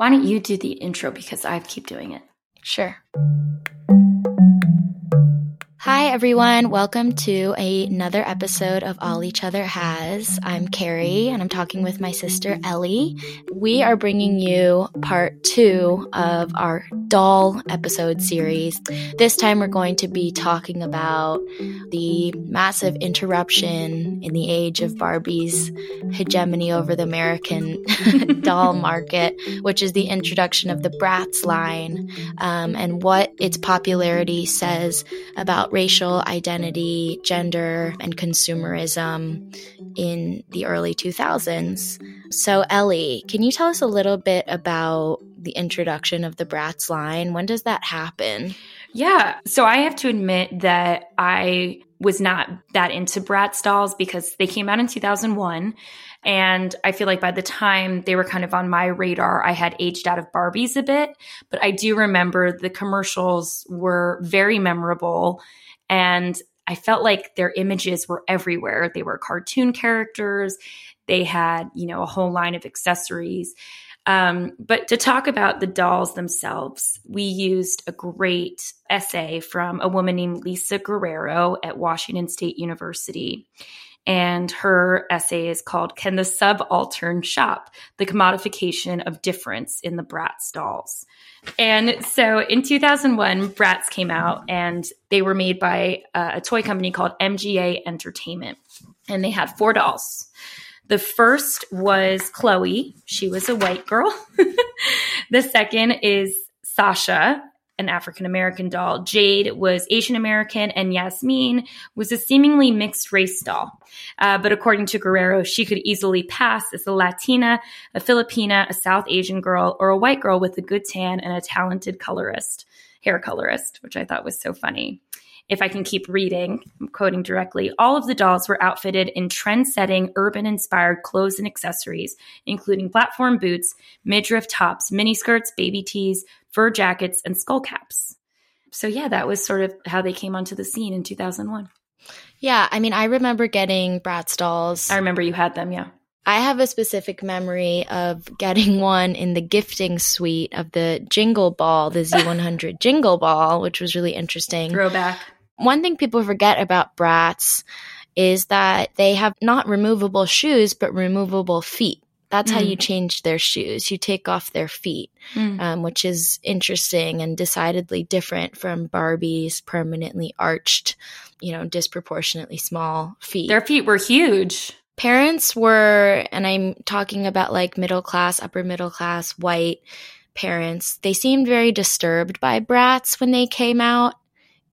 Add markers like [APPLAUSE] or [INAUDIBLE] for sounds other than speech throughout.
Why don't you do the intro because I keep doing it? Sure. Hi, everyone. Welcome to another episode of All Each Other Has. I'm Carrie, and I'm talking with my sister Ellie. We are bringing you part two of our doll episode series. This time, we're going to be talking about the massive interruption in the age of Barbie's hegemony over the American [LAUGHS] doll [LAUGHS] market, which is the introduction of the Bratz line um, and what its popularity says about racial identity, gender, and consumerism in the early 2000s. So, Ellie, can you tell us a little bit about the introduction of the Bratz line? When does that happen? Yeah. So, I have to admit that I was not that into Bratz dolls because they came out in 2001. And I feel like by the time they were kind of on my radar, I had aged out of Barbies a bit. But I do remember the commercials were very memorable. And I felt like their images were everywhere. They were cartoon characters, they had, you know, a whole line of accessories. Um, but to talk about the dolls themselves, we used a great essay from a woman named Lisa Guerrero at Washington State University. And her essay is called Can the Subaltern Shop? The Commodification of Difference in the Bratz Dolls. And so in 2001, Bratz came out and they were made by uh, a toy company called MGA Entertainment. And they had four dolls. The first was Chloe. She was a white girl. [LAUGHS] the second is Sasha, an African American doll. Jade was Asian American, and Yasmin was a seemingly mixed race doll. Uh, but according to Guerrero, she could easily pass as a Latina, a Filipina, a South Asian girl, or a white girl with a good tan and a talented colorist, hair colorist, which I thought was so funny if I can keep reading, I'm quoting directly, all of the dolls were outfitted in trend setting, urban inspired clothes and accessories, including platform boots, midriff tops, miniskirts, baby tees, fur jackets, and skull caps. So, yeah, that was sort of how they came onto the scene in 2001. Yeah, I mean, I remember getting Bratz dolls. I remember you had them, yeah. I have a specific memory of getting one in the gifting suite of the Jingle Ball, the Z100 Jingle Ball, which was really interesting. Throwback. One thing people forget about Bratz is that they have not removable shoes, but removable feet. That's mm. how you change their shoes. You take off their feet, mm. um, which is interesting and decidedly different from Barbie's permanently arched, you know, disproportionately small feet. Their feet were huge. Parents were, and I'm talking about like middle class, upper middle class, white parents, they seemed very disturbed by Bratz when they came out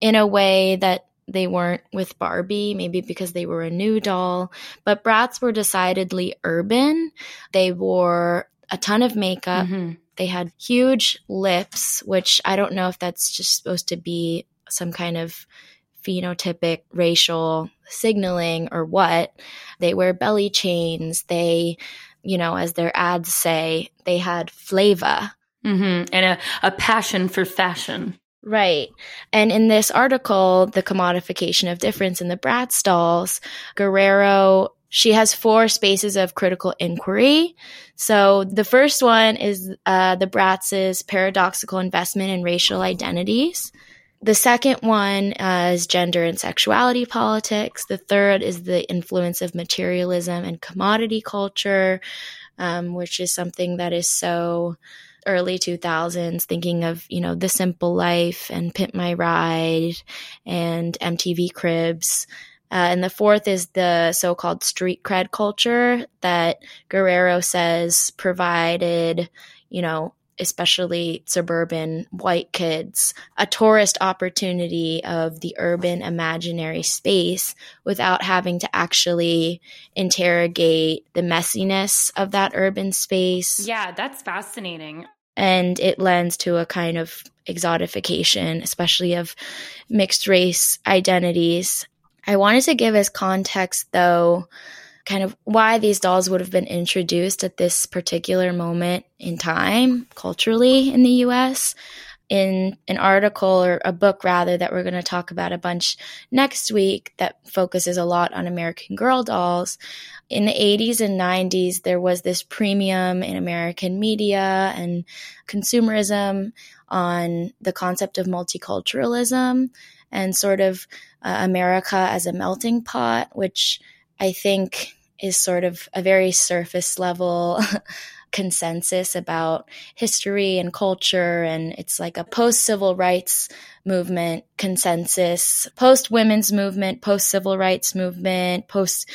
in a way that they weren't with Barbie, maybe because they were a new doll. But Bratz were decidedly urban. They wore a ton of makeup. Mm-hmm. They had huge lips, which I don't know if that's just supposed to be some kind of phenotypic racial signaling or what. They wear belly chains. They, you know, as their ads say, they had flavor. Mm-hmm. And a, a passion for fashion. Right. And in this article, The Commodification of Difference in the Bratz dolls, Guerrero, she has four spaces of critical inquiry. So the first one is uh, the Bratz's paradoxical investment in racial identities. The second one uh, is gender and sexuality politics. The third is the influence of materialism and commodity culture, um, which is something that is so early 2000s thinking of you know the simple life and pimp my ride and mtv cribs uh, and the fourth is the so-called street cred culture that guerrero says provided you know especially suburban white kids, a tourist opportunity of the urban imaginary space without having to actually interrogate the messiness of that urban space. Yeah, that's fascinating. And it lends to a kind of exotification, especially of mixed race identities. I wanted to give as context, though, kind of why these dolls would have been introduced at this particular moment in time culturally in the US. In an article or a book rather that we're going to talk about a bunch next week that focuses a lot on American Girl dolls. In the 80s and 90s, there was this premium in American media and consumerism on the concept of multiculturalism and sort of uh, America as a melting pot, which I think is sort of a very surface level [LAUGHS] consensus about history and culture. And it's like a post civil rights movement consensus, post women's movement, post civil rights movement, post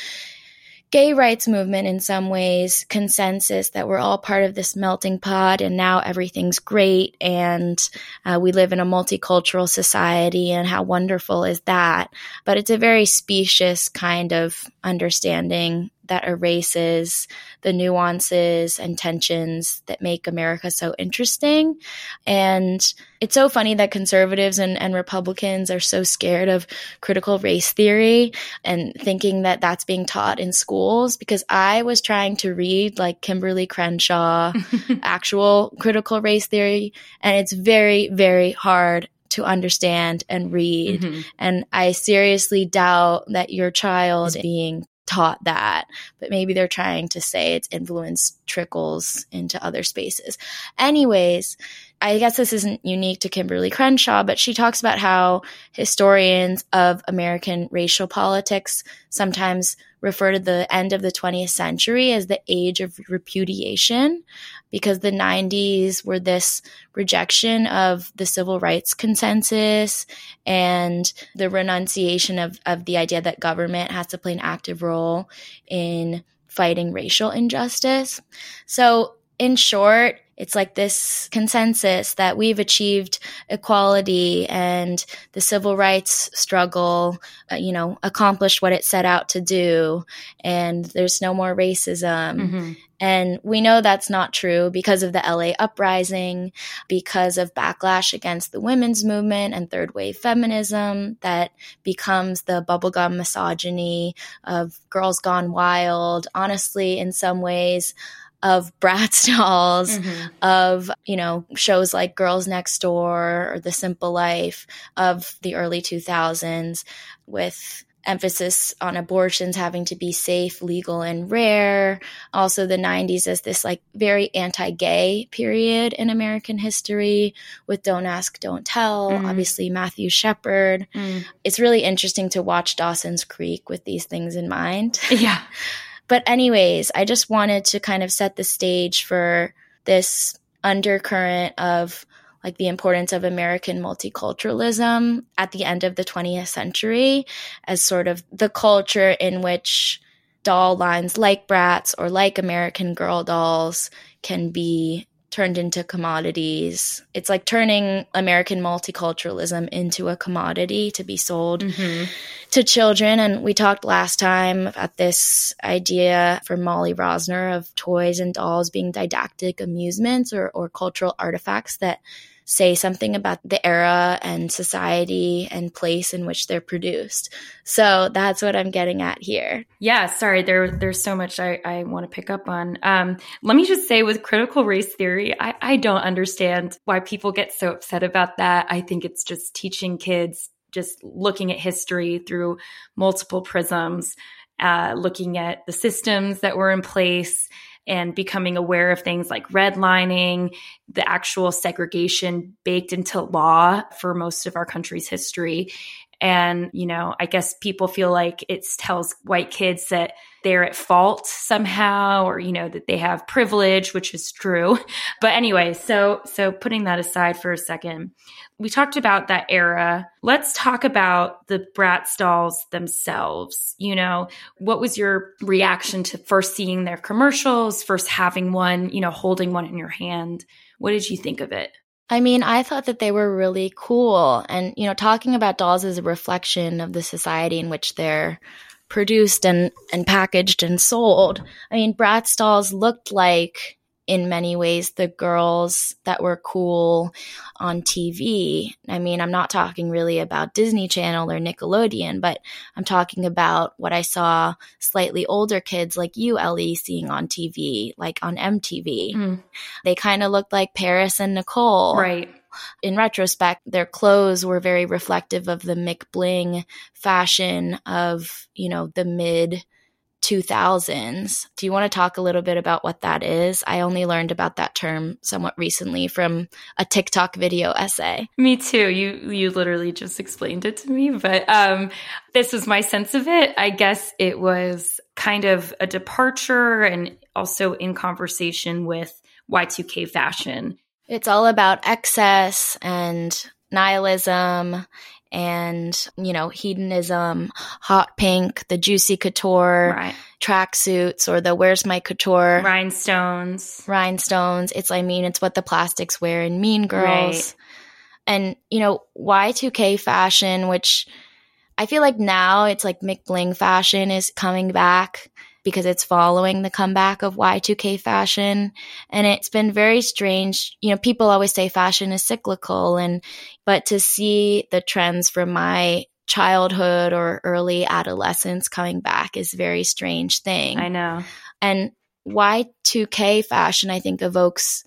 gay rights movement in some ways consensus that we're all part of this melting pot and now everything's great and uh, we live in a multicultural society and how wonderful is that but it's a very specious kind of understanding that erases the nuances and tensions that make America so interesting. And it's so funny that conservatives and, and Republicans are so scared of critical race theory and thinking that that's being taught in schools because I was trying to read like Kimberlé Crenshaw, [LAUGHS] actual critical race theory, and it's very, very hard to understand and read. Mm-hmm. And I seriously doubt that your child is being taught that, but maybe they're trying to say its influence trickles into other spaces. Anyways, I guess this isn't unique to Kimberlé Crenshaw, but she talks about how historians of American racial politics sometimes refer to the end of the 20th century as the age of repudiation because the 90s were this rejection of the civil rights consensus and the renunciation of, of the idea that government has to play an active role in fighting racial injustice. So, in short, it's like this consensus that we've achieved equality and the civil rights struggle, uh, you know, accomplished what it set out to do, and there's no more racism. Mm-hmm. And we know that's not true because of the LA uprising, because of backlash against the women's movement and third wave feminism that becomes the bubblegum misogyny of Girls Gone Wild. Honestly, in some ways, of Bratz [LAUGHS] dolls, mm-hmm. of, you know, shows like Girls Next Door or The Simple Life of the early 2000s with emphasis on abortions having to be safe, legal, and rare. Also, the 90s as this like very anti gay period in American history with Don't Ask, Don't Tell, mm. obviously, Matthew Shepard. Mm. It's really interesting to watch Dawson's Creek with these things in mind. Yeah. [LAUGHS] But, anyways, I just wanted to kind of set the stage for this undercurrent of like the importance of American multiculturalism at the end of the 20th century as sort of the culture in which doll lines like Bratz or like American Girl dolls can be turned into commodities. It's like turning American multiculturalism into a commodity to be sold mm-hmm. to children. And we talked last time about this idea for Molly Rosner of toys and dolls being didactic amusements or, or cultural artifacts that say something about the era and society and place in which they're produced. So that's what I'm getting at here. Yeah, sorry, there there's so much I, I want to pick up on. Um, let me just say with critical race theory, I, I don't understand why people get so upset about that. I think it's just teaching kids just looking at history through multiple prisms, uh, looking at the systems that were in place and becoming aware of things like redlining, the actual segregation baked into law for most of our country's history. And, you know, I guess people feel like it tells white kids that they're at fault somehow or, you know, that they have privilege, which is true. [LAUGHS] But anyway, so, so putting that aside for a second, we talked about that era. Let's talk about the Bratz dolls themselves. You know, what was your reaction to first seeing their commercials, first having one, you know, holding one in your hand? What did you think of it? I mean, I thought that they were really cool. And, you know, talking about dolls is a reflection of the society in which they're produced and, and packaged and sold. I mean, Bratz dolls looked like in many ways the girls that were cool on TV. I mean, I'm not talking really about Disney Channel or Nickelodeon, but I'm talking about what I saw slightly older kids like you, Ellie, seeing on TV, like on MTV. Mm. They kind of looked like Paris and Nicole. Right. In retrospect, their clothes were very reflective of the McBling fashion of, you know, the mid 2000s. Do you want to talk a little bit about what that is? I only learned about that term somewhat recently from a TikTok video essay. Me too. You you literally just explained it to me, but um this was my sense of it. I guess it was kind of a departure and also in conversation with Y2K fashion. It's all about excess and nihilism and you know hedonism hot pink the juicy couture right. tracksuits or the where's my couture rhinestones rhinestones it's i mean it's what the plastics wear in mean girls right. and you know y2k fashion which i feel like now it's like mcbling fashion is coming back because it's following the comeback of Y2K fashion. And it's been very strange. You know, people always say fashion is cyclical and, but to see the trends from my childhood or early adolescence coming back is a very strange thing. I know. And Y2K fashion, I think, evokes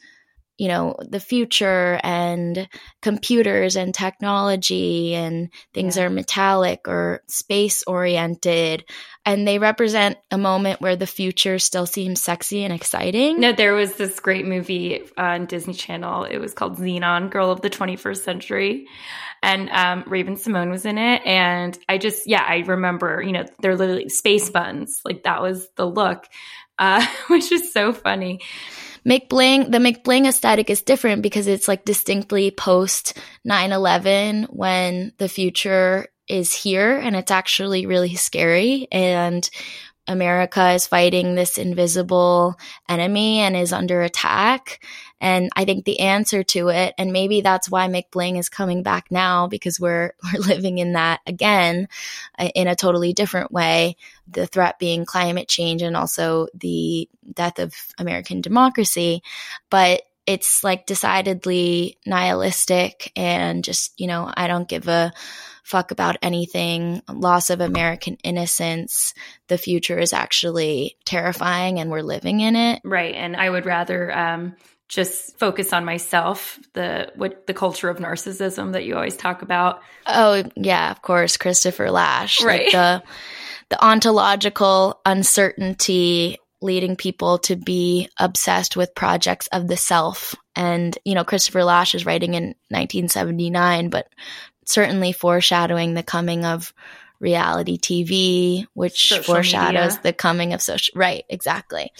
you know the future and computers and technology and things yeah. are metallic or space oriented. And they represent a moment where the future still seems sexy and exciting. No there was this great movie on disney channel. It was called Zenon girl of the 21st century. And um, Raven-Symoné was in it. And i just yeah i remember you know they're literally space buns. Like that was the look uh, [LAUGHS] which is so funny McBling, the McBling aesthetic is different because it's like distinctly post 9 11 when the future is here and it's actually really scary. And America is fighting this invisible enemy and is under attack. And I think the answer to it, and maybe that's why McBling is coming back now because we're [LAUGHS] we're living in that again uh, in a totally different way. The threat being climate change and also the death of American democracy, but it's like decidedly nihilistic and just you know I don't give a fuck about anything, loss of American innocence. The future is actually terrifying and we're living in it. Right. And I would rather um, just focus on myself, the what the culture of narcissism that you always talk about. Oh, yeah, of course, Christopher Lasch Right. Like the the ontological uncertainty leading people to be obsessed with projects of the self. And, you know, Christopher Lasch is writing in 1979, but certainly foreshadowing the coming of reality TV, which social foreshadows media. the coming of social. Right, exactly.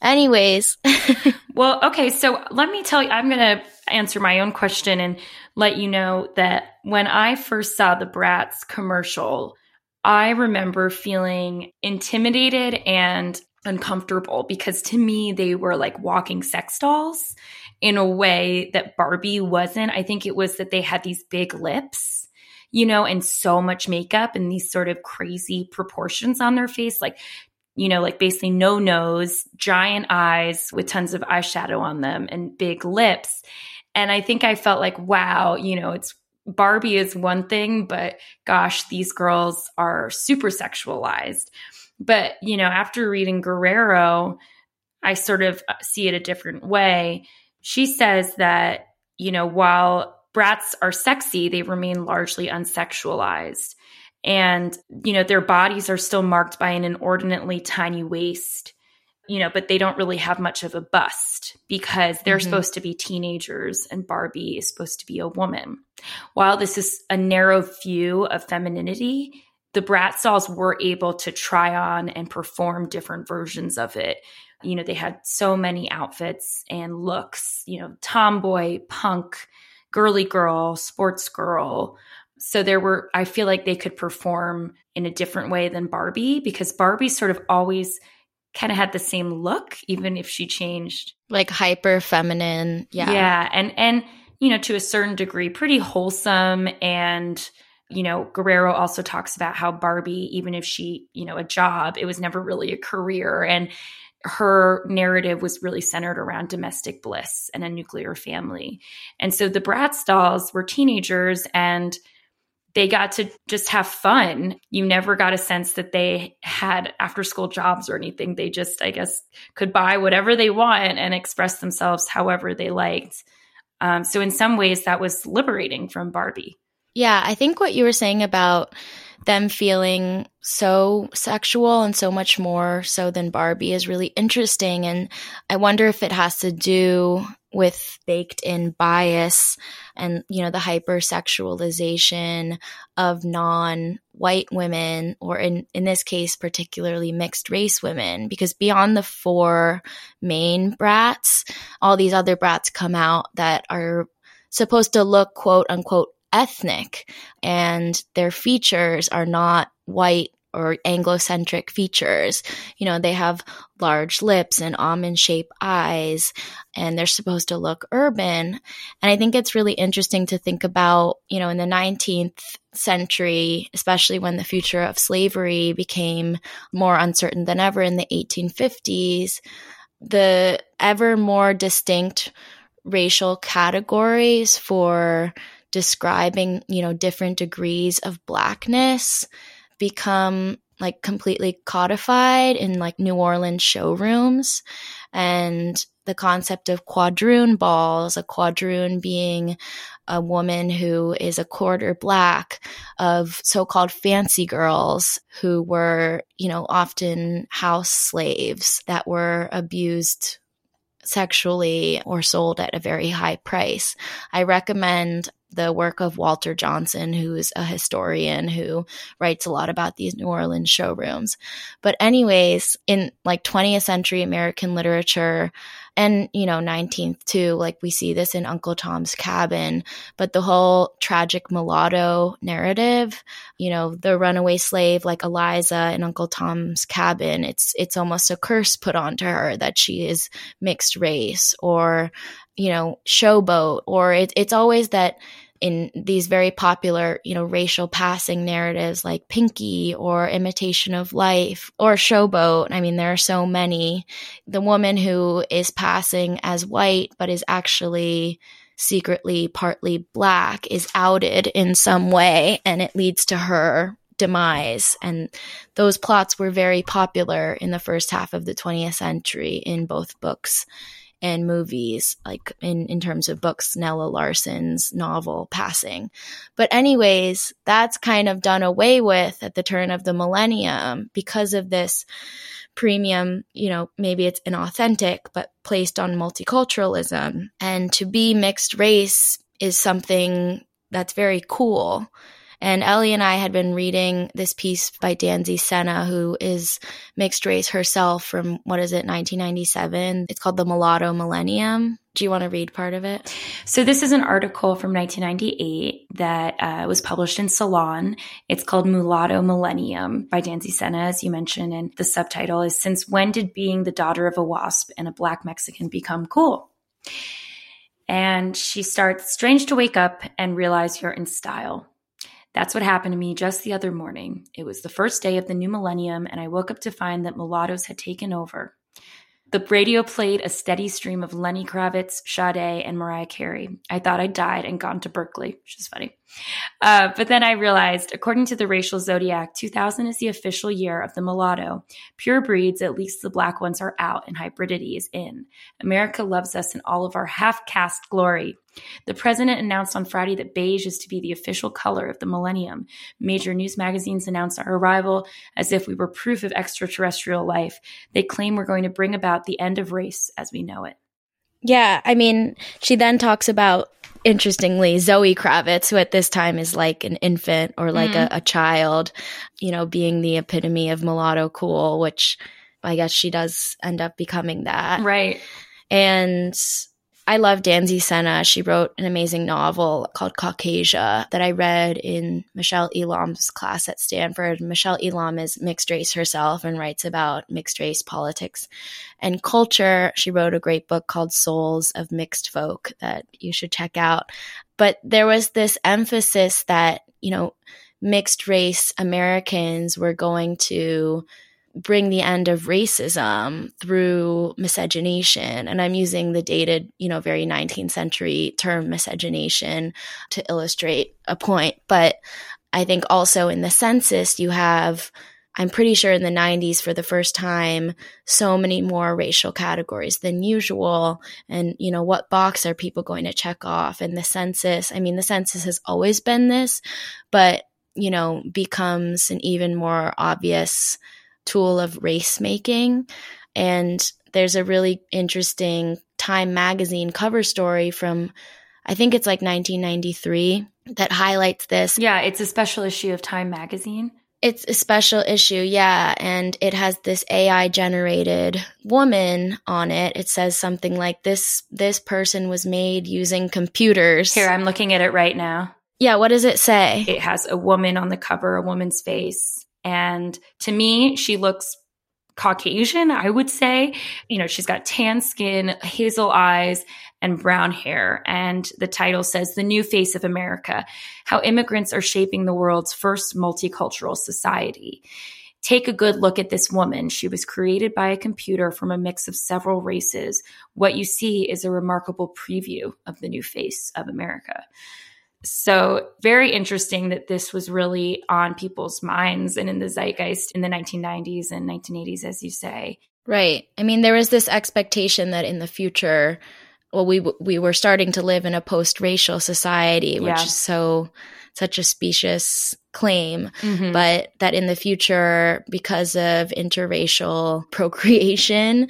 Anyways. [LAUGHS] well, okay. So let me tell you, I'm going to answer my own question and let you know that when I first saw the Bratz commercial, I remember feeling intimidated and uncomfortable because to me, they were like walking sex dolls in a way that Barbie wasn't. I think it was that they had these big lips, you know, and so much makeup and these sort of crazy proportions on their face. Like, you know, like basically no nose, giant eyes with tons of eyeshadow on them and big lips. And I think I felt like, wow, you know, it's Barbie is one thing, but gosh, these girls are super sexualized. But, you know, after reading Guerrero, I sort of see it a different way she says that, you know, while Bratz are sexy, they remain largely unsexualized. And, you know, their bodies are still marked by an inordinately tiny waist, you know, but they don't really have much of a bust because they're mm-hmm. supposed to be teenagers and Barbie is supposed to be a woman. While this is a narrow view of femininity, the brat dolls were able to try on and perform different versions of it you know, they had so many outfits and looks, you know, tomboy, punk, girly girl, sports girl. So there were, I feel like they could perform in a different way than Barbie because Barbie sort of always kind of had the same look, even if she changed. Like hyper feminine. Yeah. Yeah. And, and, you know, to a certain degree, pretty wholesome. And, you know, Guerrero also talks about how Barbie, even if she, you know, a job, it was never really a career. And, her narrative was really centered around domestic bliss and a nuclear family. And so the Bratz dolls were teenagers and they got to just have fun. You never got a sense that they had after school jobs or anything. They just, I guess, could buy whatever they want and express themselves however they liked. Um, so, in some ways, that was liberating from Barbie. Yeah, I think what you were saying about them feeling so sexual and so much more so than Barbie is really interesting. And I wonder if it has to do with baked in bias and, you know, the hypersexualization of non white women, or in, in this case, particularly mixed race women, because beyond the four main Bratz, all these other Bratz come out that are supposed to look quote unquote ethnic and their features are not white or Anglocentric features. You know, they have large lips and almond shaped eyes, and they're supposed to look urban. And I think it's really interesting to think about, you know, in the 19th century, especially when the future of slavery became more uncertain than ever in the 1850s, the ever more distinct racial categories for describing, you know, different degrees of blackness become like completely codified in like New Orleans showrooms and the concept of quadroon balls, a quadroon being a woman who is a quarter black of so-called fancy girls who were, you know, often house slaves that were abused sexually or sold at a very high price. I recommend the work of Walter Johnson, who is a historian who writes a lot about these New Orleans showrooms. But, anyways, in like 20th century American literature, and you know 19th too like we see this in uncle tom's cabin but the whole tragic mulatto narrative you know the runaway slave like eliza in uncle tom's cabin it's it's almost a curse put onto her that she is mixed race or you know, showboat, or it, it's always that in these very popular, you know, racial passing narratives like Pinky or Imitation of Life or Showboat. I mean, there are so many. The woman who is passing as white but is actually secretly partly black is outed in some way and it leads to her demise. And those plots were very popular in the first half of the 20th century in both books and movies, like in, in terms of books, Nella Larsen's novel Passing. But, anyways, that's kind of done away with at the turn of the millennium because of this premium, you know, maybe it's inauthentic, but placed on multiculturalism. And to be mixed race is something that's very cool. And Ellie and I had been reading this piece by Danzy Senna, who is mixed race herself from what is it, 1997? It's called The Mulatto Millennium. Do you want to read part of it? So, this is an article from 1998 that uh, was published in Salon. It's called Mulatto Millennium by Danzy Senna, as you mentioned. And the subtitle is Since When Did Being the Daughter of a Wasp and a Black Mexican Become Cool? And she starts Strange to wake up and realize you're in style. That's what happened to me just the other morning. It was the first day of the new millennium, and I woke up to find that mulattoes had taken over. The radio played a steady stream of Lenny Kravitz, Sade, and Mariah Carey. I thought I'd died and gone to Berkeley, which is funny. Uh, but then I realized, according to the racial zodiac, 2000 is the official year of the mulatto. Pure breeds, at least the black ones, are out and hybridity is in. America loves us in all of our half caste glory. The president announced on Friday that beige is to be the official color of the millennium. Major news magazines announced our arrival as if we were proof of extraterrestrial life. They claim we're going to bring about the end of race as we know it. Yeah, I mean, she then talks about interestingly Zoe Kravitz, who at this time is like an infant or like mm. a, a, child, you know, being the epitome of mulatto cool, which I guess she does end up becoming that. Right. And I love Danzy Senna. She wrote an amazing novel called Caucasia that I read in Michele Elam's class at Stanford. Michele Elam is mixed race herself and writes about mixed race politics and culture. She wrote a great book called Souls of Mixed Folk that you should check out. But there was this emphasis that, you know, mixed race Americans were going to bring the end of racism through miscegenation. And I'm using the dated, you know, very 19th century term miscegenation to illustrate a point. But I think also in the census, you have I'm pretty sure in the 90s, for the first time, so many more racial categories than usual. And, you know, what box are people going to check off? And the census, I mean, the census has always been this, but, you know, becomes an even more obvious tool of race making. And there's a really interesting Time magazine cover story from, I think it's like 1993 that highlights this. Yeah, it's a special issue of Time magazine. It's a special issue, yeah, and it has this AI generated woman on it. It says something like this this person was made using computers. Here, I'm looking at it right now. Yeah, what does it say? It has a woman on the cover, a woman's face, and to me, she looks Caucasian, I would say. You know, she's got tan skin, hazel eyes, and brown hair. And the title says The New Face of America How Immigrants Are Shaping the World's First Multicultural Society. Take a good look at this woman. She was created by a computer from a mix of several races. What you see is a remarkable preview of the new face of America. So, very interesting that this was really on people's minds and in the zeitgeist in the 1990s and 1980s, as you say. Right. I mean, there was this expectation that in the future, well, we we were starting to live in a post-racial society, which yeah. is so such a specious claim, mm-hmm. but that in the future, because of interracial [LAUGHS] procreation,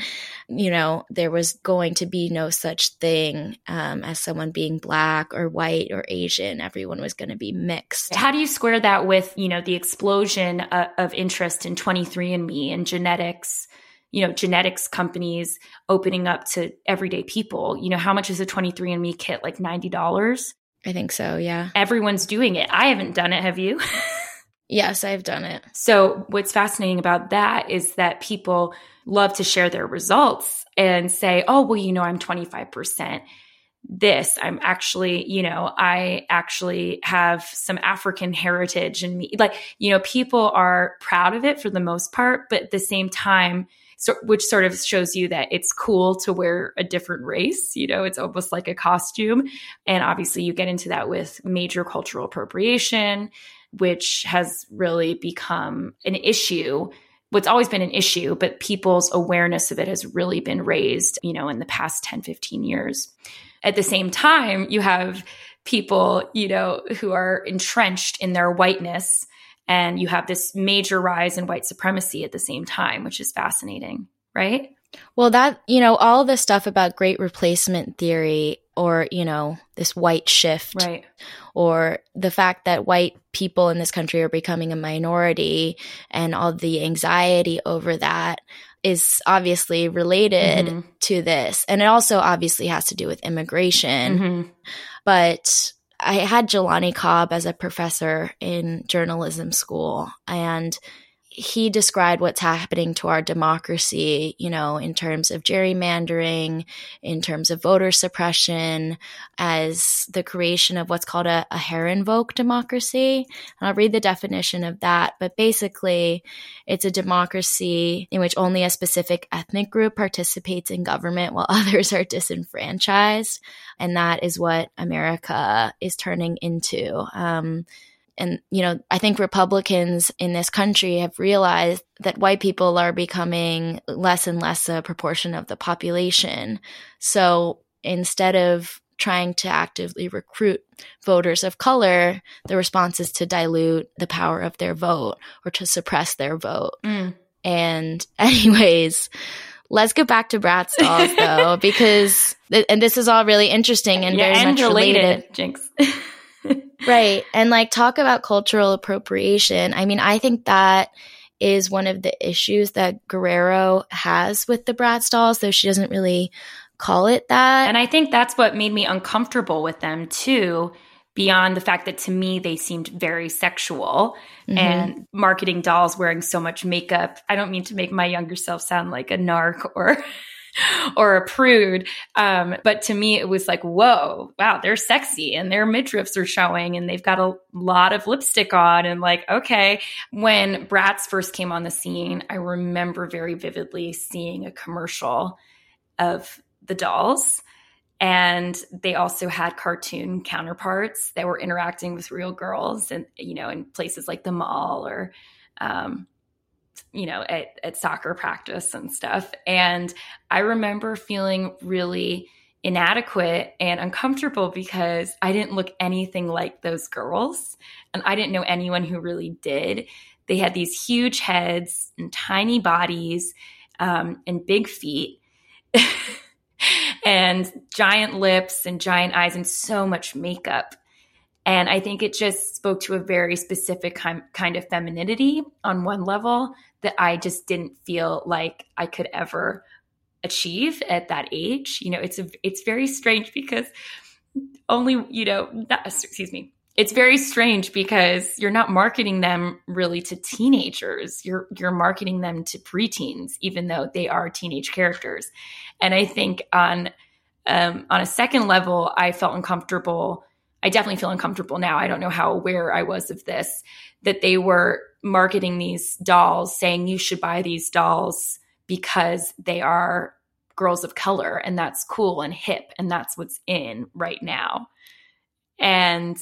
you know, there was going to be no such thing um, as someone being black or white or Asian. Everyone was going to be mixed. How do you square that with, you know, the explosion uh, of interest in 23andMe and genetics? you know, genetics companies opening up to everyday people. You know, how much is a 23andMe kit? Like $90? I think so, yeah. Everyone's doing it. I haven't done it. Have you? [LAUGHS] yes, I've done it. So, what's fascinating about that is that people love to share their results and say, oh, well, you know, I'm 25% this i'm actually you know i actually have some african heritage and me like you know people are proud of it for the most part but at the same time so, which sort of shows you that it's cool to wear a different race. You know, it's almost like a costume. And obviously, you get into that with major cultural appropriation, which has really become an issue what's always been an issue, but people's awareness of it has really been raised, you know, in the past 10, 15 years. At the same time, you have people, you know, who are entrenched in their whiteness and you have this major rise in white supremacy at the same time, which is fascinating, right? Well, that, you know, all the stuff about great replacement theory or, you know, this white shift. Right. Or the fact that white people in this country are becoming a minority and all the anxiety over that is obviously related mm-hmm. to this. And it also obviously has to do with immigration. Mm-hmm. But I had Jelani Cobb as a professor in journalism school, and he described what's happening to our democracy, you know, in terms of gerrymandering, in terms of voter suppression, as the creation of what's called a, a Herrenvolk democracy. And I'll read the definition of that. But basically, it's a democracy in which only a specific ethnic group participates in government while [LAUGHS] others are disenfranchised. And that is what America is turning into. Um, and you know i think republicans in this country have realized that white people are becoming less and less a proportion of the population so instead of trying to actively recruit voters of color the response is to dilute the power of their vote or to suppress their vote mm. and [LAUGHS] anyways let's get back to Bratz dolls [LAUGHS] though because and this is all really interesting and yeah, very and much related, related. jinx [LAUGHS] right. And like talk about cultural appropriation. I mean, I think that is one of the issues that Guerrero has with the Bratz dolls, though she doesn't really call it that. And I think that's what made me uncomfortable with them too, beyond the fact that to me they seemed very sexual mm-hmm. and marketing dolls wearing so much makeup. I don't mean to make my younger self sound like a narc or [LAUGHS] or a prude. Um, but to me, it was like, whoa, wow, they're sexy and their midriffs are showing and they've got a lot of lipstick on. And like, okay. When Bratz first came on the scene, I remember very vividly seeing a commercial of the dolls. And they also had cartoon counterparts that were interacting with real girls and, you know, in places like the mall or, um, you know, at, at soccer practice and stuff. And I remember feeling really inadequate and uncomfortable because I didn't look anything like those girls. And I didn't know anyone who really did. They had these huge heads and tiny bodies um, and big feet. [LAUGHS] and giant lips and giant eyes and so much makeup. And I think it just spoke to a very specific kind, kind of femininity on one level that I just didn't feel like I could ever achieve at that age. You know, it's a, it's very strange because only, you know, that, excuse me. It's very strange because you're not marketing them really to teenagers. You're you're marketing them to preteens, even though they are teenage characters. And I think on um, on a second level, I felt uncomfortable. I definitely feel uncomfortable now. I don't know how aware I was of this that they were marketing these dolls, saying you should buy these dolls because they are girls of color and that's cool and hip and that's what's in right now. And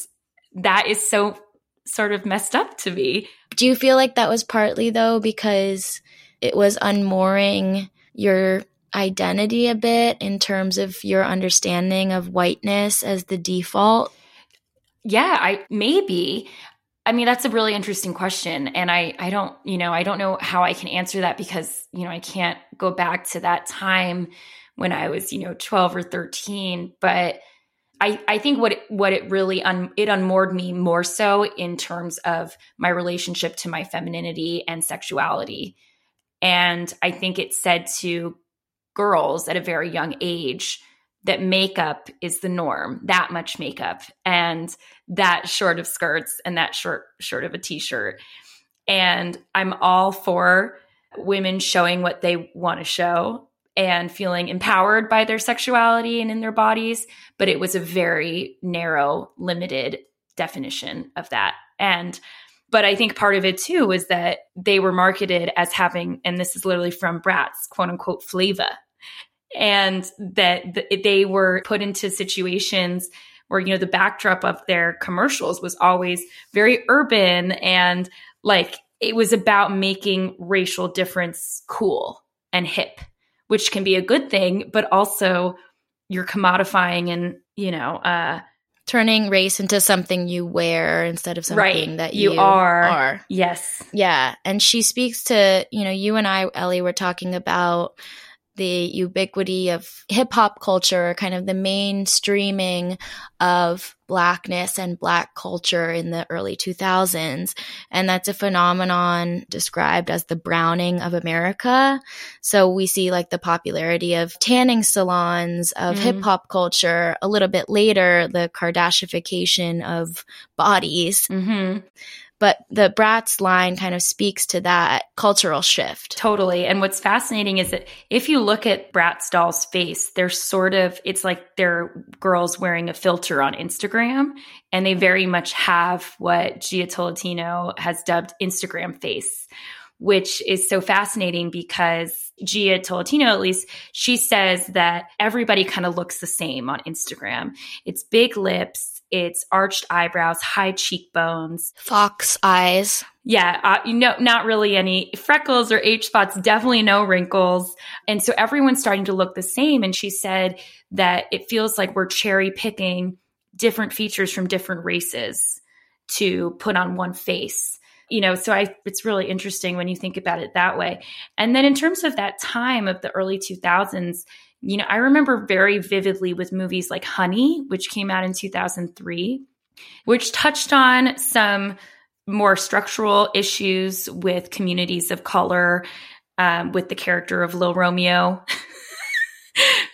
that is so sort of messed up to me. Do you feel like that was partly though because it was unmooring your identity a bit in terms of your understanding of whiteness as the default? Yeah, I maybe. I mean, that's a really interesting question. And I, I don't, you know, I don't know how I can answer that because, you know, I can't go back to that time when I was, you know, 12 or 13. But I, I think what it, what it really un, it unmoored me more so in terms of my relationship to my femininity and sexuality. And I think it said to girls at a very young age that makeup is the norm, that much makeup and that short of skirts and that short short of a t-shirt. And I'm all for women showing what they want to show and feeling empowered by their sexuality and in their bodies, but it was a very narrow, limited definition of that. And but I think part of it too was that they were marketed as having, and this is literally from Bratz, quote unquote, flavor and that they were put into situations where you know the backdrop of their commercials was always very urban and like it was about making racial difference cool and hip which can be a good thing but also you're commodifying and you know uh turning race into something you wear instead of something right. that you, you are. are. Yes. Yeah. And she speaks to, you know, you and I, Ellie, were talking about the ubiquity of hip hop culture, kind of the mainstreaming of blackness and black culture in the early 2000s. And that's a phenomenon described as the browning of America. So we see like the popularity of tanning salons, of mm. hip hop culture. A little bit later, the Kardashification of bodies. Mm-hmm. But the Bratz line kind of speaks to that cultural shift. Totally. And what's fascinating is that if you look at Bratz doll's face, they're sort of, it's like they're girls wearing a filter on Instagram. And they very much have what Jia Tolentino has dubbed Instagram face, which is so fascinating because Jia Tolentino, at least, she says that everybody kind of looks the same on Instagram. It's big lips, it's arched eyebrows, high cheekbones, fox eyes. Yeah, uh, you know, not really any freckles or H spots, definitely no wrinkles. And so everyone's starting to look the same. And she said that it feels like we're cherry picking different features from different races to put on one face you know so i it's really interesting when you think about it that way and then in terms of that time of the early 2000s you know, I remember very vividly with movies like Honey, which came out in 2003, which touched on some more structural issues with communities of color, um, with the character of Lil Romeo. [LAUGHS]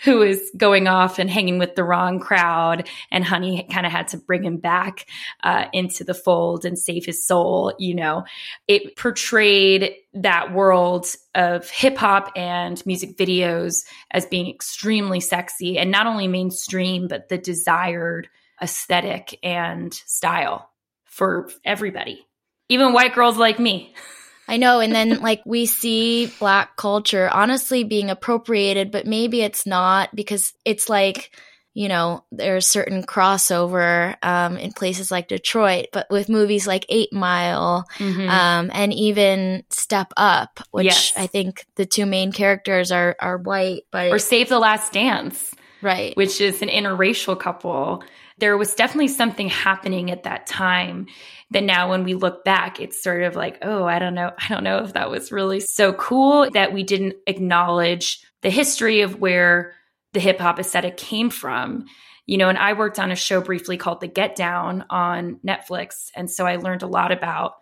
who is going off and hanging with the wrong crowd. And Honey kind of had to bring him back uh, into the fold and save his soul. You know, it portrayed that world of hip hop and music videos as being extremely sexy and not only mainstream, but the desired aesthetic and style for everybody, even white girls like me. [LAUGHS] I know. And then, like, we see black culture honestly being appropriated, but maybe it's not because it's like you know, there's certain crossover um, in places like Detroit, but with movies like Eight Mile mm-hmm. um, and even Step Up, which yes. I think the two main characters are are white, but or Save the Last Dance, right, which is an interracial couple. There was definitely something happening at that time that now when we look back, it's sort of like, oh, I don't know. I don't know if that was really so cool that we didn't acknowledge the history of where the hip hop aesthetic came from. You know, and I worked on a show briefly called The Get Down on Netflix. And so I learned a lot about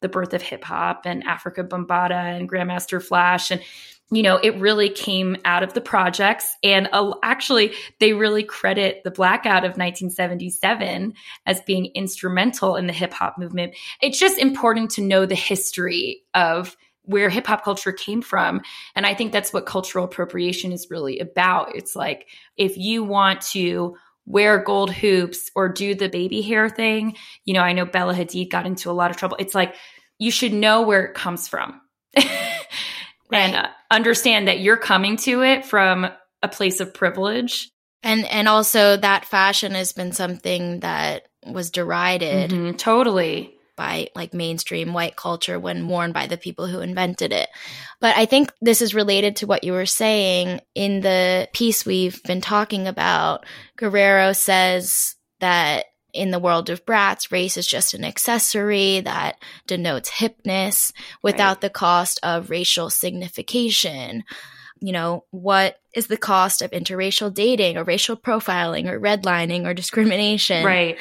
the birth of hip hop and Afrika Bambaataa and Grandmaster Flash. And, you know, it really came out of the projects. And uh, actually, they really credit the blackout of 1977 as being instrumental in the hip hop movement. It's just important to know the history of where hip hop culture came from. And I think that's what cultural appropriation is really about. It's like if you want to wear gold hoops or do the baby hair thing, you know, I know Bella Hadid got into a lot of trouble. It's like you should know where it comes from. [LAUGHS] and uh, understand that you're coming to it from a place of privilege and and also that fashion has been something that was derided mm-hmm, totally by like mainstream white culture when worn by the people who invented it. But I think this is related to what you were saying in the piece we've been talking about. Guerrero says that in the world of Bratz, race is just an accessory that denotes hipness without right. the cost of racial signification. You know, what is the cost of interracial dating or racial profiling or redlining or discrimination? Right.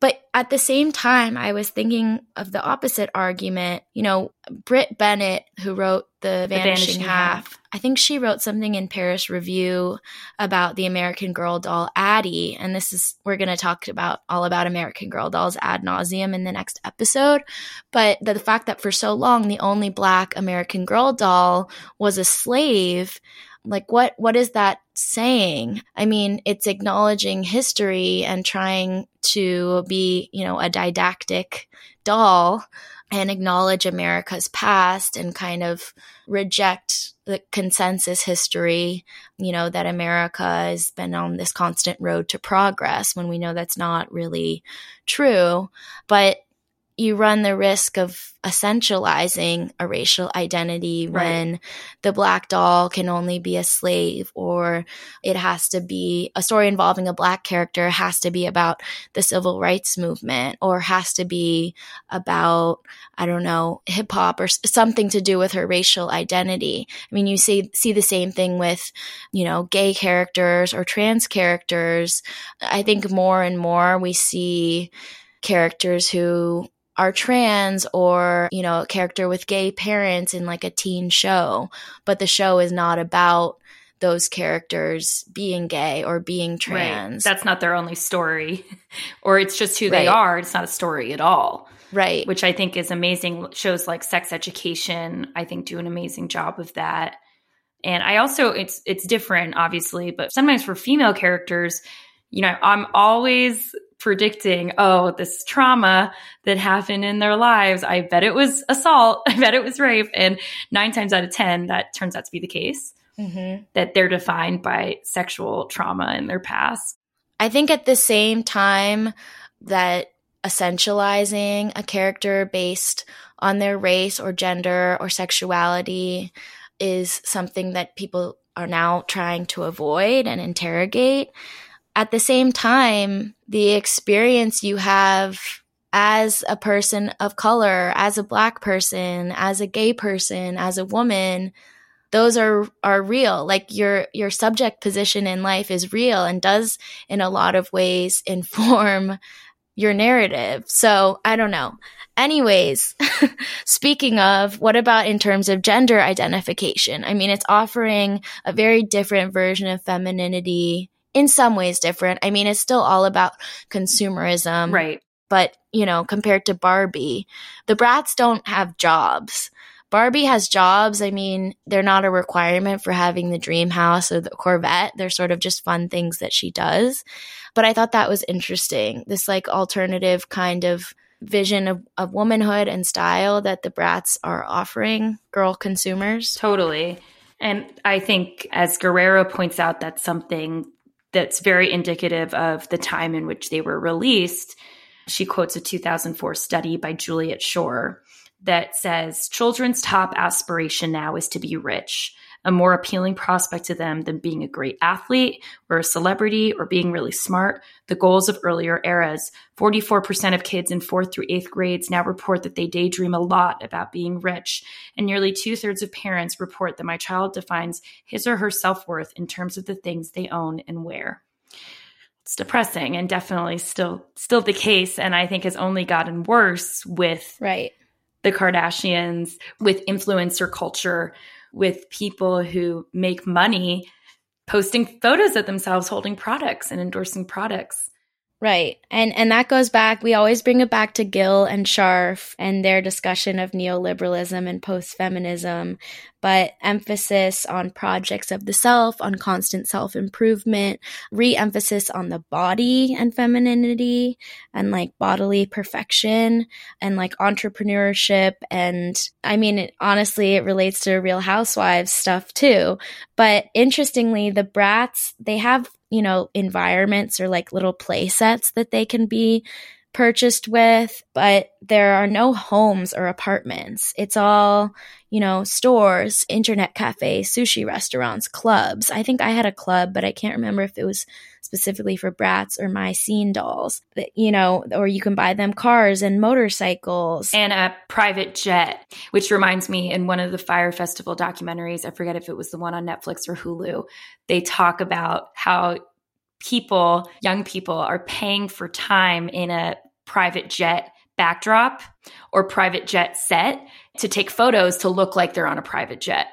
But at the same time, I was thinking of the opposite argument. You know, Brit Bennett, who wrote The Vanishing, the Vanishing Half, Half, I think she wrote something in Paris Review about the American Girl doll Addy. And this is, we're going to talk about all about American Girl dolls ad nauseum in the next episode. But the, the fact that for so long, the only black American Girl doll was a slave like what what is that saying i mean it's acknowledging history and trying to be you know a didactic doll and acknowledge america's past and kind of reject the consensus history you know that america has been on this constant road to progress when we know that's not really true. But you run the risk of essentializing a racial identity right. when the black doll can only be a slave or it has to be a story involving a black character has to be about the civil rights movement or has to be about i don't know hip hop or something to do with her racial identity i mean you see see the same thing with you know gay characters or trans characters i think more and more we see characters who are trans or, you know, a character with gay parents in like a teen show, but the show is not about those characters being gay or being trans. Right. That's not their only story. [LAUGHS] or it's just who right. they are. It's not a story at all. Right. Which I think is amazing. Shows like Sex Education, I think, do an amazing job of that. And I also it's it's different, obviously, but sometimes for female characters, you know, I'm always predicting, oh, this trauma that happened in their lives. I bet it was assault. [LAUGHS] I bet it was rape. And nine times out of 10, that turns out to be the case. Mm-hmm. That they're defined by sexual trauma in their past. I think at the same time that essentializing a character based on their race or gender or sexuality is something that people are now trying to avoid and interrogate at the same time, the experience you have as a person of color, as a black person, as a gay person, as a woman, those are are real. Like your your subject position in life is real and does in a lot of ways [LAUGHS] inform your narrative. So, I don't know. Anyways, [LAUGHS] speaking of, what about in terms of gender identification? I mean, it's offering a very different version of femininity in some ways different. I mean, it's still all about consumerism. Right. But, you know, compared to Barbie, the Bratz don't have jobs. Barbie has jobs. I mean, they're not a requirement for having the dream house or the Corvette. They're sort of just fun things that she does. But I thought that was interesting. This like alternative kind of vision of, of womanhood and style that the Bratz are offering girl consumers. Totally. And I think, as Guerrero points out, that's something that's very indicative of the time in which they were released. She quotes a 2004 study by Juliet Schor that says children's top aspiration now is to be rich a more appealing prospect to them than being a great athlete or a celebrity or being really smart, the goals of earlier eras. 44% of kids in fourth through eighth grades now report that they daydream a lot about being rich. And nearly two thirds of parents report that my child defines his or her self worth in terms of the things they own and wear. It's depressing and definitely still still the case and I think has only gotten worse with right the Kardashians with influencer culture with people who make money posting photos of themselves holding products and endorsing products. Right. And and that goes back we always bring it back to Gill and Scharff and their discussion of neoliberalism and post-feminism, but emphasis on projects of the self, on constant self-improvement, re-emphasis on the body and femininity and like bodily perfection and like entrepreneurship and I mean it, honestly it relates to real housewives stuff too. But interestingly, the Bratz, they have you know, environments or like little play sets that they can be purchased with, but there are no homes or apartments. It's all, you know, stores, internet cafes, sushi restaurants, clubs. I think I had a club, but I can't remember if it was specifically for Bratz or my scene dolls. That you know, or you can buy them cars and motorcycles and a private jet. Which reminds me, in one of the Fyre Festival documentaries, I forget if it was the one on Netflix or Hulu, they talk about how people, young people, are paying for time in a private jet backdrop or private jet set to take photos to look like they're on a private jet.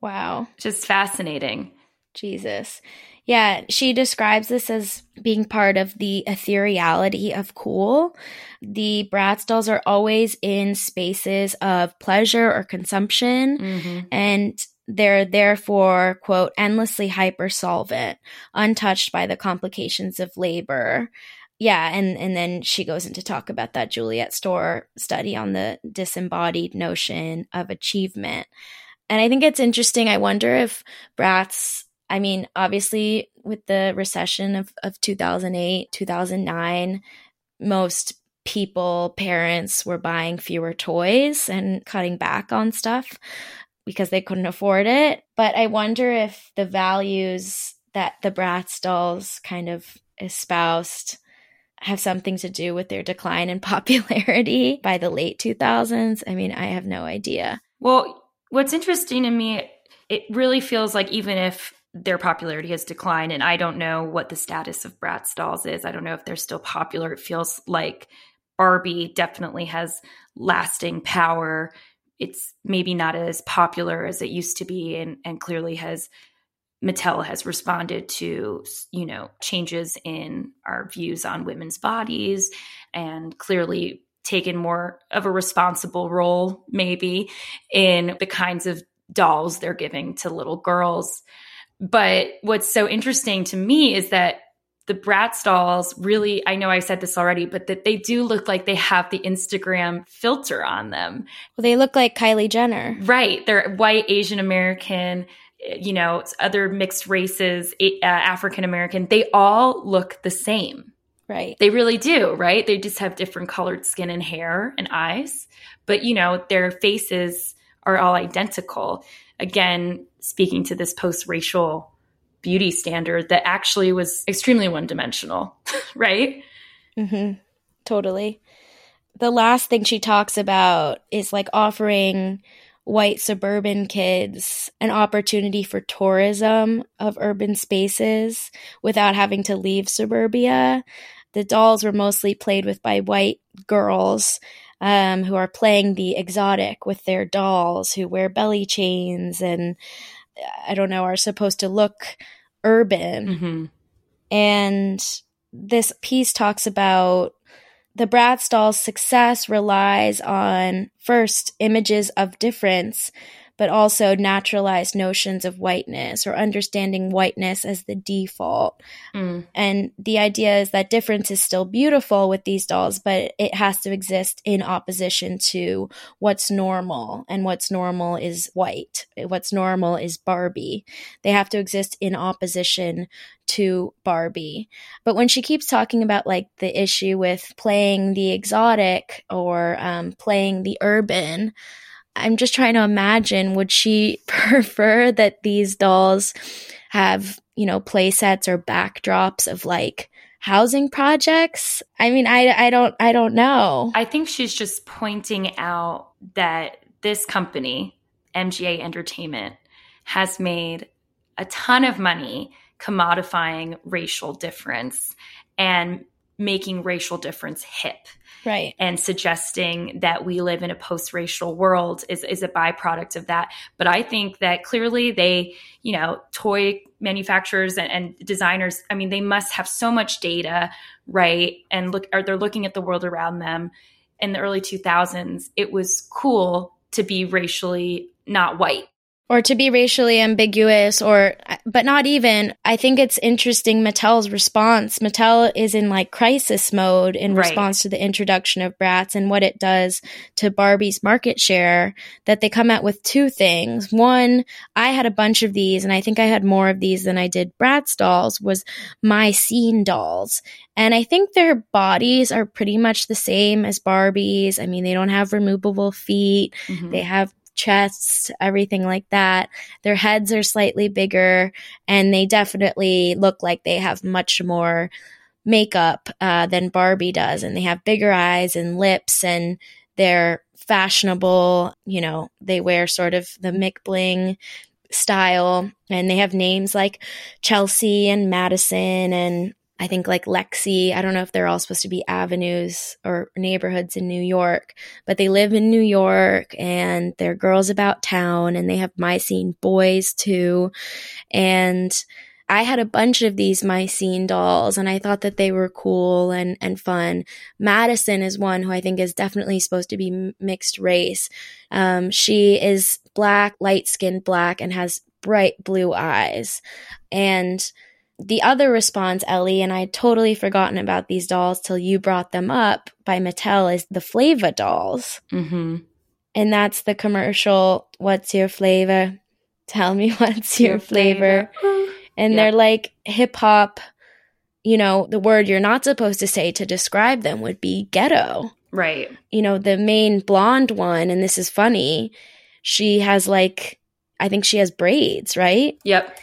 Wow. Just fascinating. Jesus. Yeah, she describes this as being part of the ethereality of cool. The Bratz dolls are always in spaces of pleasure or consumption. Mm-hmm. And they're therefore, quote, endlessly hypersolvent, untouched by the complications of labor. Yeah, and, and then she goes into talk about that Juliet Schor study on the disembodied notion of achievement. And I think it's interesting. I wonder if Bratz, I mean, obviously, with the recession of, of 2008, 2009, most people, parents were buying fewer toys and cutting back on stuff because they couldn't afford it. But I wonder if the values that the Bratz dolls kind of espoused have something to do with their decline in [LAUGHS] popularity by the late 2000s. I mean, I have no idea. Well, what's interesting to me, it really feels like even if their popularity has declined, and I don't know what the status of Bratz dolls is, I don't know if they're still popular. It feels like Barbie definitely has lasting power it's maybe not as popular as it used to be and, and clearly has Mattel has responded to, you know, changes in our views on women's bodies and clearly taken more of a responsible role, maybe, in the kinds of dolls they're giving to little girls. But what's so interesting to me is that the Bratz dolls really, I know I said this already, but that they do look like they have the Instagram filter on them. Well, they look like Kylie Jenner. Right. They're white, Asian American, you know, other mixed races, uh, African American. They all look the same. Right. They really do, right? They just have different colored skin and hair and eyes, but you know, their faces are all identical. Again, speaking to this post racial beauty standard that actually was extremely one dimensional, [LAUGHS] right? Mm-hmm. Totally. The last thing she talks about is like offering white suburban kids an opportunity for tourism of urban spaces without having to leave suburbia. The dolls were mostly played with by white girls um, who are playing the exotic with their dolls, who wear belly chains and I don't know, are supposed to look urban. Mm-hmm. And this piece talks about the Bratz doll's success relies on first images of difference, but also naturalized notions of whiteness or understanding whiteness as the default. Mm. And the idea is that difference is still beautiful with these dolls, but it has to exist in opposition to what's normal. And what's normal is white. What's normal is Barbie. They have to exist in opposition to Barbie. But when she keeps talking about like the issue with playing the exotic or um, playing the urban, I'm just trying to imagine would she [LAUGHS] prefer that these dolls have, you know, play sets or backdrops of like housing projects? I mean, I I don't I don't know. I think she's just pointing out that this company, MGA Entertainment, has made a ton of money commodifying racial difference and making racial difference hip. Right. And suggesting that we live in a post racial world is, is a byproduct of that. But I think that clearly they, you know, toy manufacturers and, and designers, I mean, they must have so much data, right? And look, or they're looking at the world around them. In the early 2000s, it was cool to be racially not white or to be racially ambiguous or but not even i think it's interesting mattel's response mattel is in like crisis mode in right. response to the introduction of Bratz and what it does to barbie's market share that they come out with two things one i had a bunch of these and i think i had more of these than i did Bratz dolls was my scene dolls and I think their bodies are pretty much the same as Barbie's. I mean, they don't have removable feet. Mm-hmm. They have chests, everything like that. Their heads are slightly bigger and they definitely look like they have much more makeup uh, than Barbie does. And they have bigger eyes and lips and they're fashionable. You know, they wear sort of the McBling style and they have names like Chelsea and Madison and I think like Lexi, I don't know if they're all supposed to be avenues or neighborhoods in New York, but they live in New York and they're girls about town and they have my scene boys too. And I had a bunch of these my scene dolls and I thought that they were cool and, and fun. Madison is one who I think is definitely supposed to be mixed race. Um, she is black, light skinned black and has bright blue eyes. And the other response, Ellie, and I had totally forgotten about these dolls till you brought them up by Mattel, is the Flava dolls. Mm-hmm. And that's the commercial, What's Your Flavor? Tell me [LAUGHS] what's your, your flavor. flavor. And they're like hip hop, you know, the word you're not supposed to say to describe them would be ghetto. Right. You know, the main blonde one, and this is funny, she has like, I think she has braids, right? Yep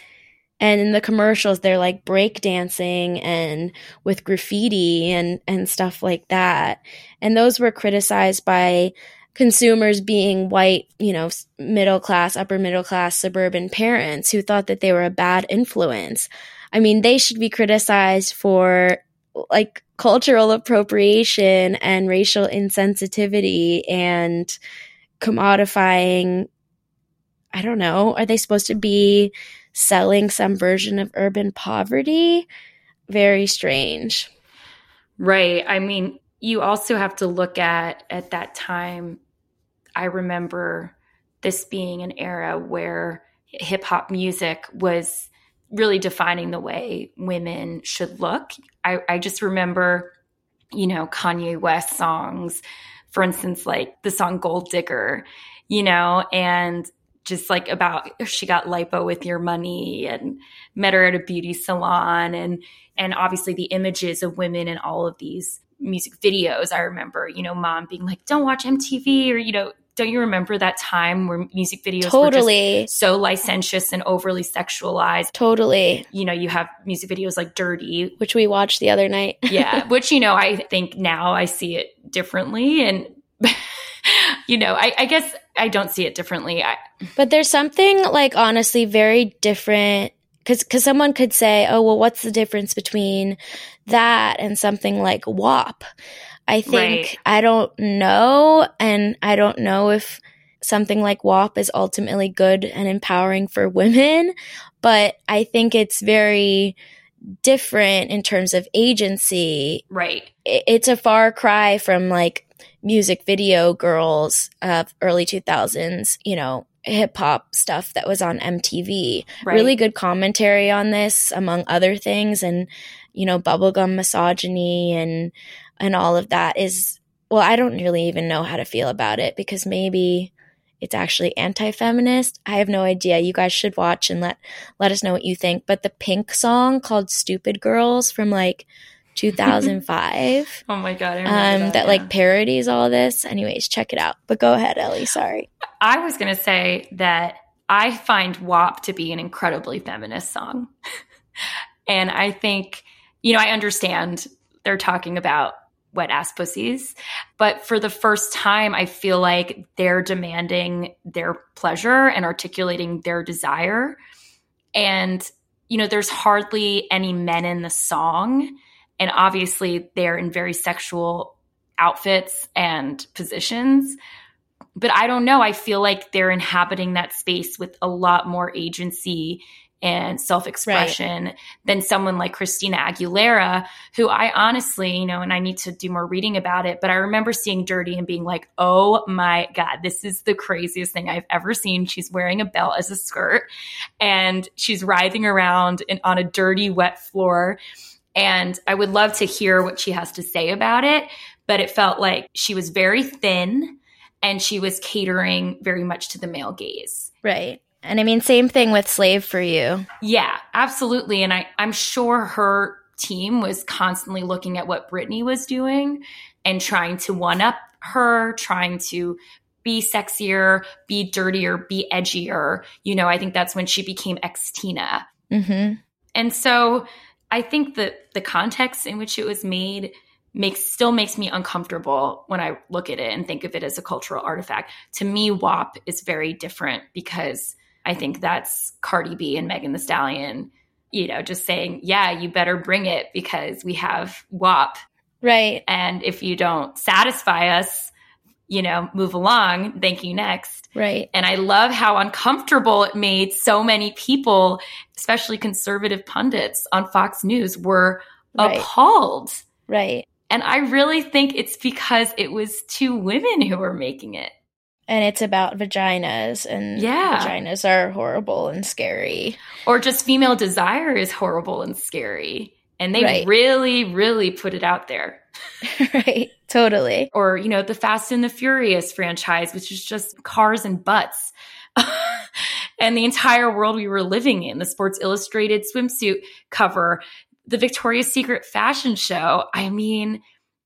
and in the commercials they're like breakdancing and with graffiti and and stuff like that. And those were criticized by consumers being white you know middle class upper middle class suburban parents who thought that they were a bad influence. I mean they should be criticized for like cultural appropriation and racial insensitivity and commodifying i don't know are they supposed to be selling some version of urban poverty. Very strange. Right. I mean, you also have to look at at that time I remember this being an era where hip hop music was really defining the way women should look. I, I, just remember, you know, Kanye West songs, for instance, like the song Gold Digger, you know, and just like about she got lipo with your money and met her at a beauty salon and and obviously the images of women in all of these music videos i remember you know mom being like don't watch mtv or you know don't you remember that time where music videos totally. were so licentious and overly sexualized? Totally. You know you have music videos like dirty. Which we watched the other night. Yeah [LAUGHS] which you know i think now i see it differently and [LAUGHS] you know, I, I, guess I don't see it differently. I, but there's something like honestly very different because because someone could say, oh well, what's the difference between that and something like WAP? I think right. I don't know, and I don't know if something like WAP is ultimately good and empowering for women, but I think it's very different in terms of agency. Right. It's a far cry from like music video girls of early 2000s, you know, hip hop stuff that was on MTV. Right. Really good commentary on this, among other things, and you know, bubblegum misogyny and and all of that is well, I don't really even know how to feel about it because maybe it's actually anti-feminist. I have no idea. You guys should watch and let let us know what you think. But the Pink song called "Stupid Girls" from like 2005 [LAUGHS] oh my god, um, that, that, yeah. like parodies all this. Anyways, check it out. But go ahead, Ellie. Sorry. I was going to say that I find WAP to be an incredibly feminist song. [LAUGHS] and I think, you know, I understand they're talking about wet ass pussies, but for the first time, I feel like they're demanding their pleasure and articulating their desire. And, you know, there's hardly any men in the song. And obviously, they're in very sexual outfits and positions but I don't know. I feel like they're inhabiting that space with a lot more agency and self expression right. than someone like Christina Aguilera, who I honestly, you know, and I need to do more reading about it, but I remember seeing Dirty and being like, oh my God, this is the craziest thing I've ever seen. She's wearing a belt as a skirt and she's writhing around in, on a dirty, wet floor. And I would love to hear what she has to say about it, but it felt like she was very thin and she was catering very much to the male gaze. Right. And I mean, same thing with Slave for You. Yeah, absolutely. And I, I'm sure her team was constantly looking at what Britney was doing and trying to one up her, trying to be sexier, be dirtier, be edgier. You know, I think that's when she became Xtina. Mm-hmm. And so I think that the context in which it was made makes still makes me uncomfortable when I look at it and think of it as a cultural artifact. To me, WAP is very different because I think that's Cardi B and Megan Thee Stallion, you know, just saying, yeah, you better bring it because we have WAP. Right. And if you don't satisfy us, you know, move along. Thank you next. Right. And I love how uncomfortable it made so many people, especially conservative pundits on Fox News, were right. appalled. Right. And I really think it's because it was two women who were making it. And it's about vaginas, and yeah. vaginas are horrible and scary. Or just female desire is horrible and scary. And they Right. really, really put it out there. [LAUGHS] right. Totally. Or, you know, the Fast and the Furious franchise, which is just cars and butts. [LAUGHS] and the entire world we were living in, the Sports Illustrated swimsuit cover, the Victoria's Secret fashion show. I mean,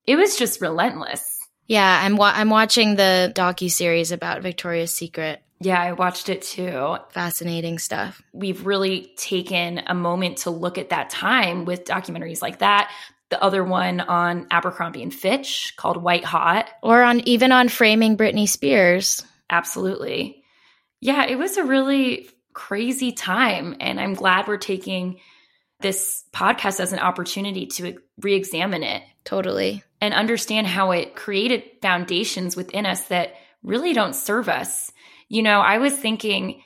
it was just relentless. Yeah, I'm wa- I'm watching the docu series about Victoria's Secret. Yeah, I watched it too. Fascinating stuff. We've really taken a moment to look at that time with documentaries like that. The other one on Abercrombie and Fitch called White Hot. Or on even on framing Britney Spears. Absolutely. Yeah, it was a really crazy time. And I'm glad we're taking this podcast as an opportunity to re examine it Totally. and understand how it created foundations within us that really don't serve us. You know, I was thinking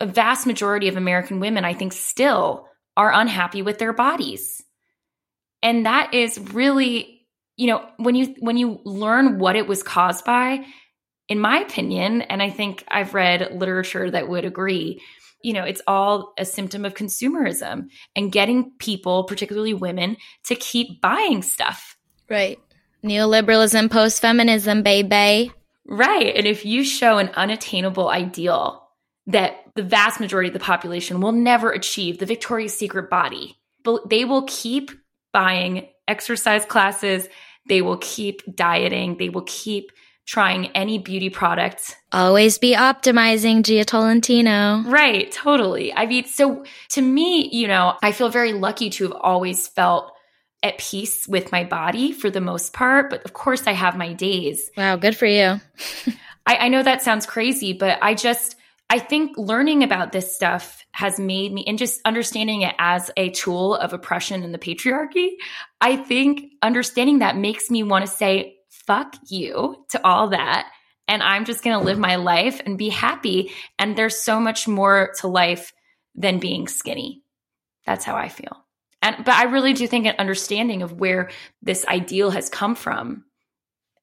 a vast majority of American women, I think, still are unhappy with their bodies. And that is really, you know, when you when you learn what it was caused by, in my opinion, and I think I've read literature that would agree, you know, it's all a symptom of consumerism and getting people, particularly women, to keep buying stuff. Right. Neoliberalism, post feminism, baby. Right. And if you show an unattainable ideal that the vast majority of the population will never achieve, the Victoria's Secret body, but they will keep buying exercise classes, they will keep dieting, they will keep trying any beauty products. Always be optimizing, Jia Tolentino. Right, totally. I mean, so to me, you know, I feel very lucky to have always felt at peace with my body for the most part. But of course, I have my days. Wow, good for you. [LAUGHS] I, I know that sounds crazy, but I just, I think learning about this stuff has made me, and just understanding it as a tool of oppression in the patriarchy, I think understanding that makes me want to say, fuck you to all that. And I'm just going to live my life and be happy. And there's so much more to life than being skinny. That's how I feel. And, but I really do think an understanding of where this ideal has come from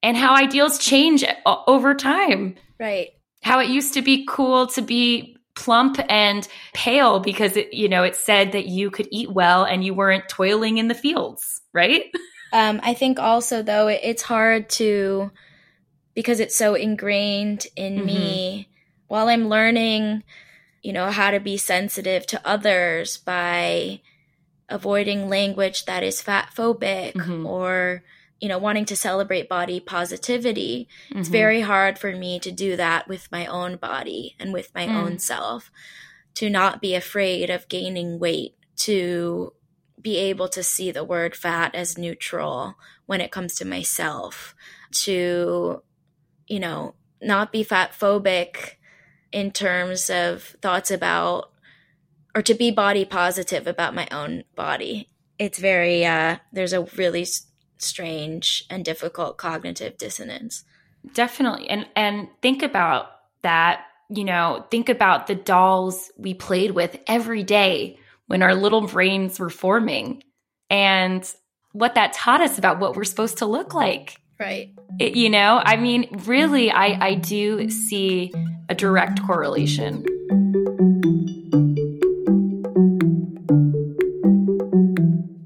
and how ideals change over time. Right. how it used to be cool to be plump and pale because it, you know, it said that you could eat well and you weren't toiling in the fields, right? [LAUGHS] Um, I think also though it, it's hard to because it's so ingrained in mm-hmm. me while I'm learning, you know, how to be sensitive to others by avoiding language that is fat phobic mm-hmm. or you know wanting to celebrate body positivity mm-hmm. it's very hard for me to do that with my own body and with my mm. own self to not be afraid of gaining weight to be able to see the word fat as neutral when it comes to myself to you know not be fat phobic in terms of thoughts about or to be body positive about my own body it's very uh there's a really strange and difficult cognitive dissonance. Definitely. And and think about that, you know, think about the dolls we played with every day when our little brains were forming and what that taught us about what we're supposed to look like. Right. It, you know, I mean, really I I do see a direct correlation.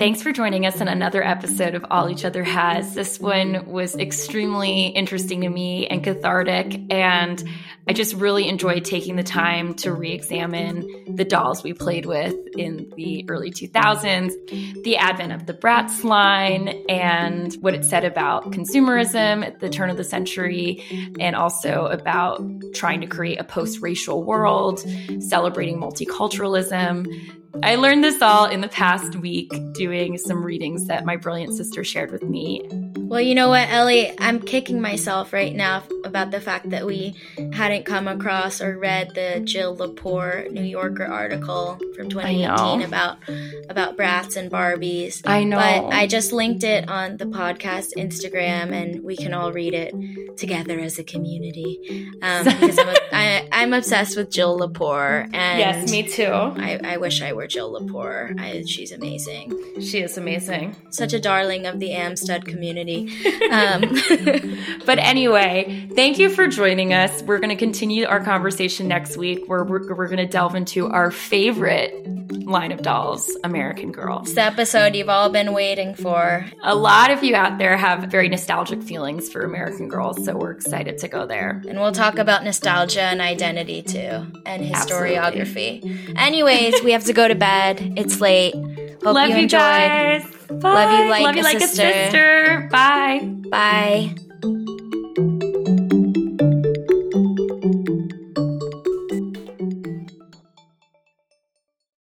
Thanks for joining us in another episode of All Each Other Has. This one was extremely interesting to me and cathartic, and I just really enjoyed taking the time to re examine the dolls we played with in the early 2000s, the advent of the Bratz line, and what it said about consumerism at the turn of the century, and also about trying to create a post racial world, celebrating multiculturalism I learned this all in the past week doing some readings that my brilliant sister shared with me. Well, you know what, Ellie? I'm kicking myself right now about the fact that we hadn't come across or read the Jill Lepore New Yorker article from 2018 about about Bratz and Barbies. I know. But I just linked it on the podcast Instagram, and we can all read it together as a community. Um, [LAUGHS] because I'm, a, I, I'm obsessed with Jill Lepore, and yes, me too. I, I wish I were Jill Lepore. I, she's amazing. She is amazing. Such a darling of the Amstud community. Um, [LAUGHS] but anyway, thank you for joining us. We're going to continue our conversation next week where we're, we're going to delve into our favorite line of dolls, American Girl. It's the episode you've all been waiting for. A lot of you out there have very nostalgic feelings for American Girls, so we're excited to go there. And we'll talk about nostalgia and identity too, and historiography. Absolutely. Anyways, we have to go to bed. It's late. Hope Love you, you guys. Bye. Love you like, Love you a, like sister. a sister. Bye. Bye.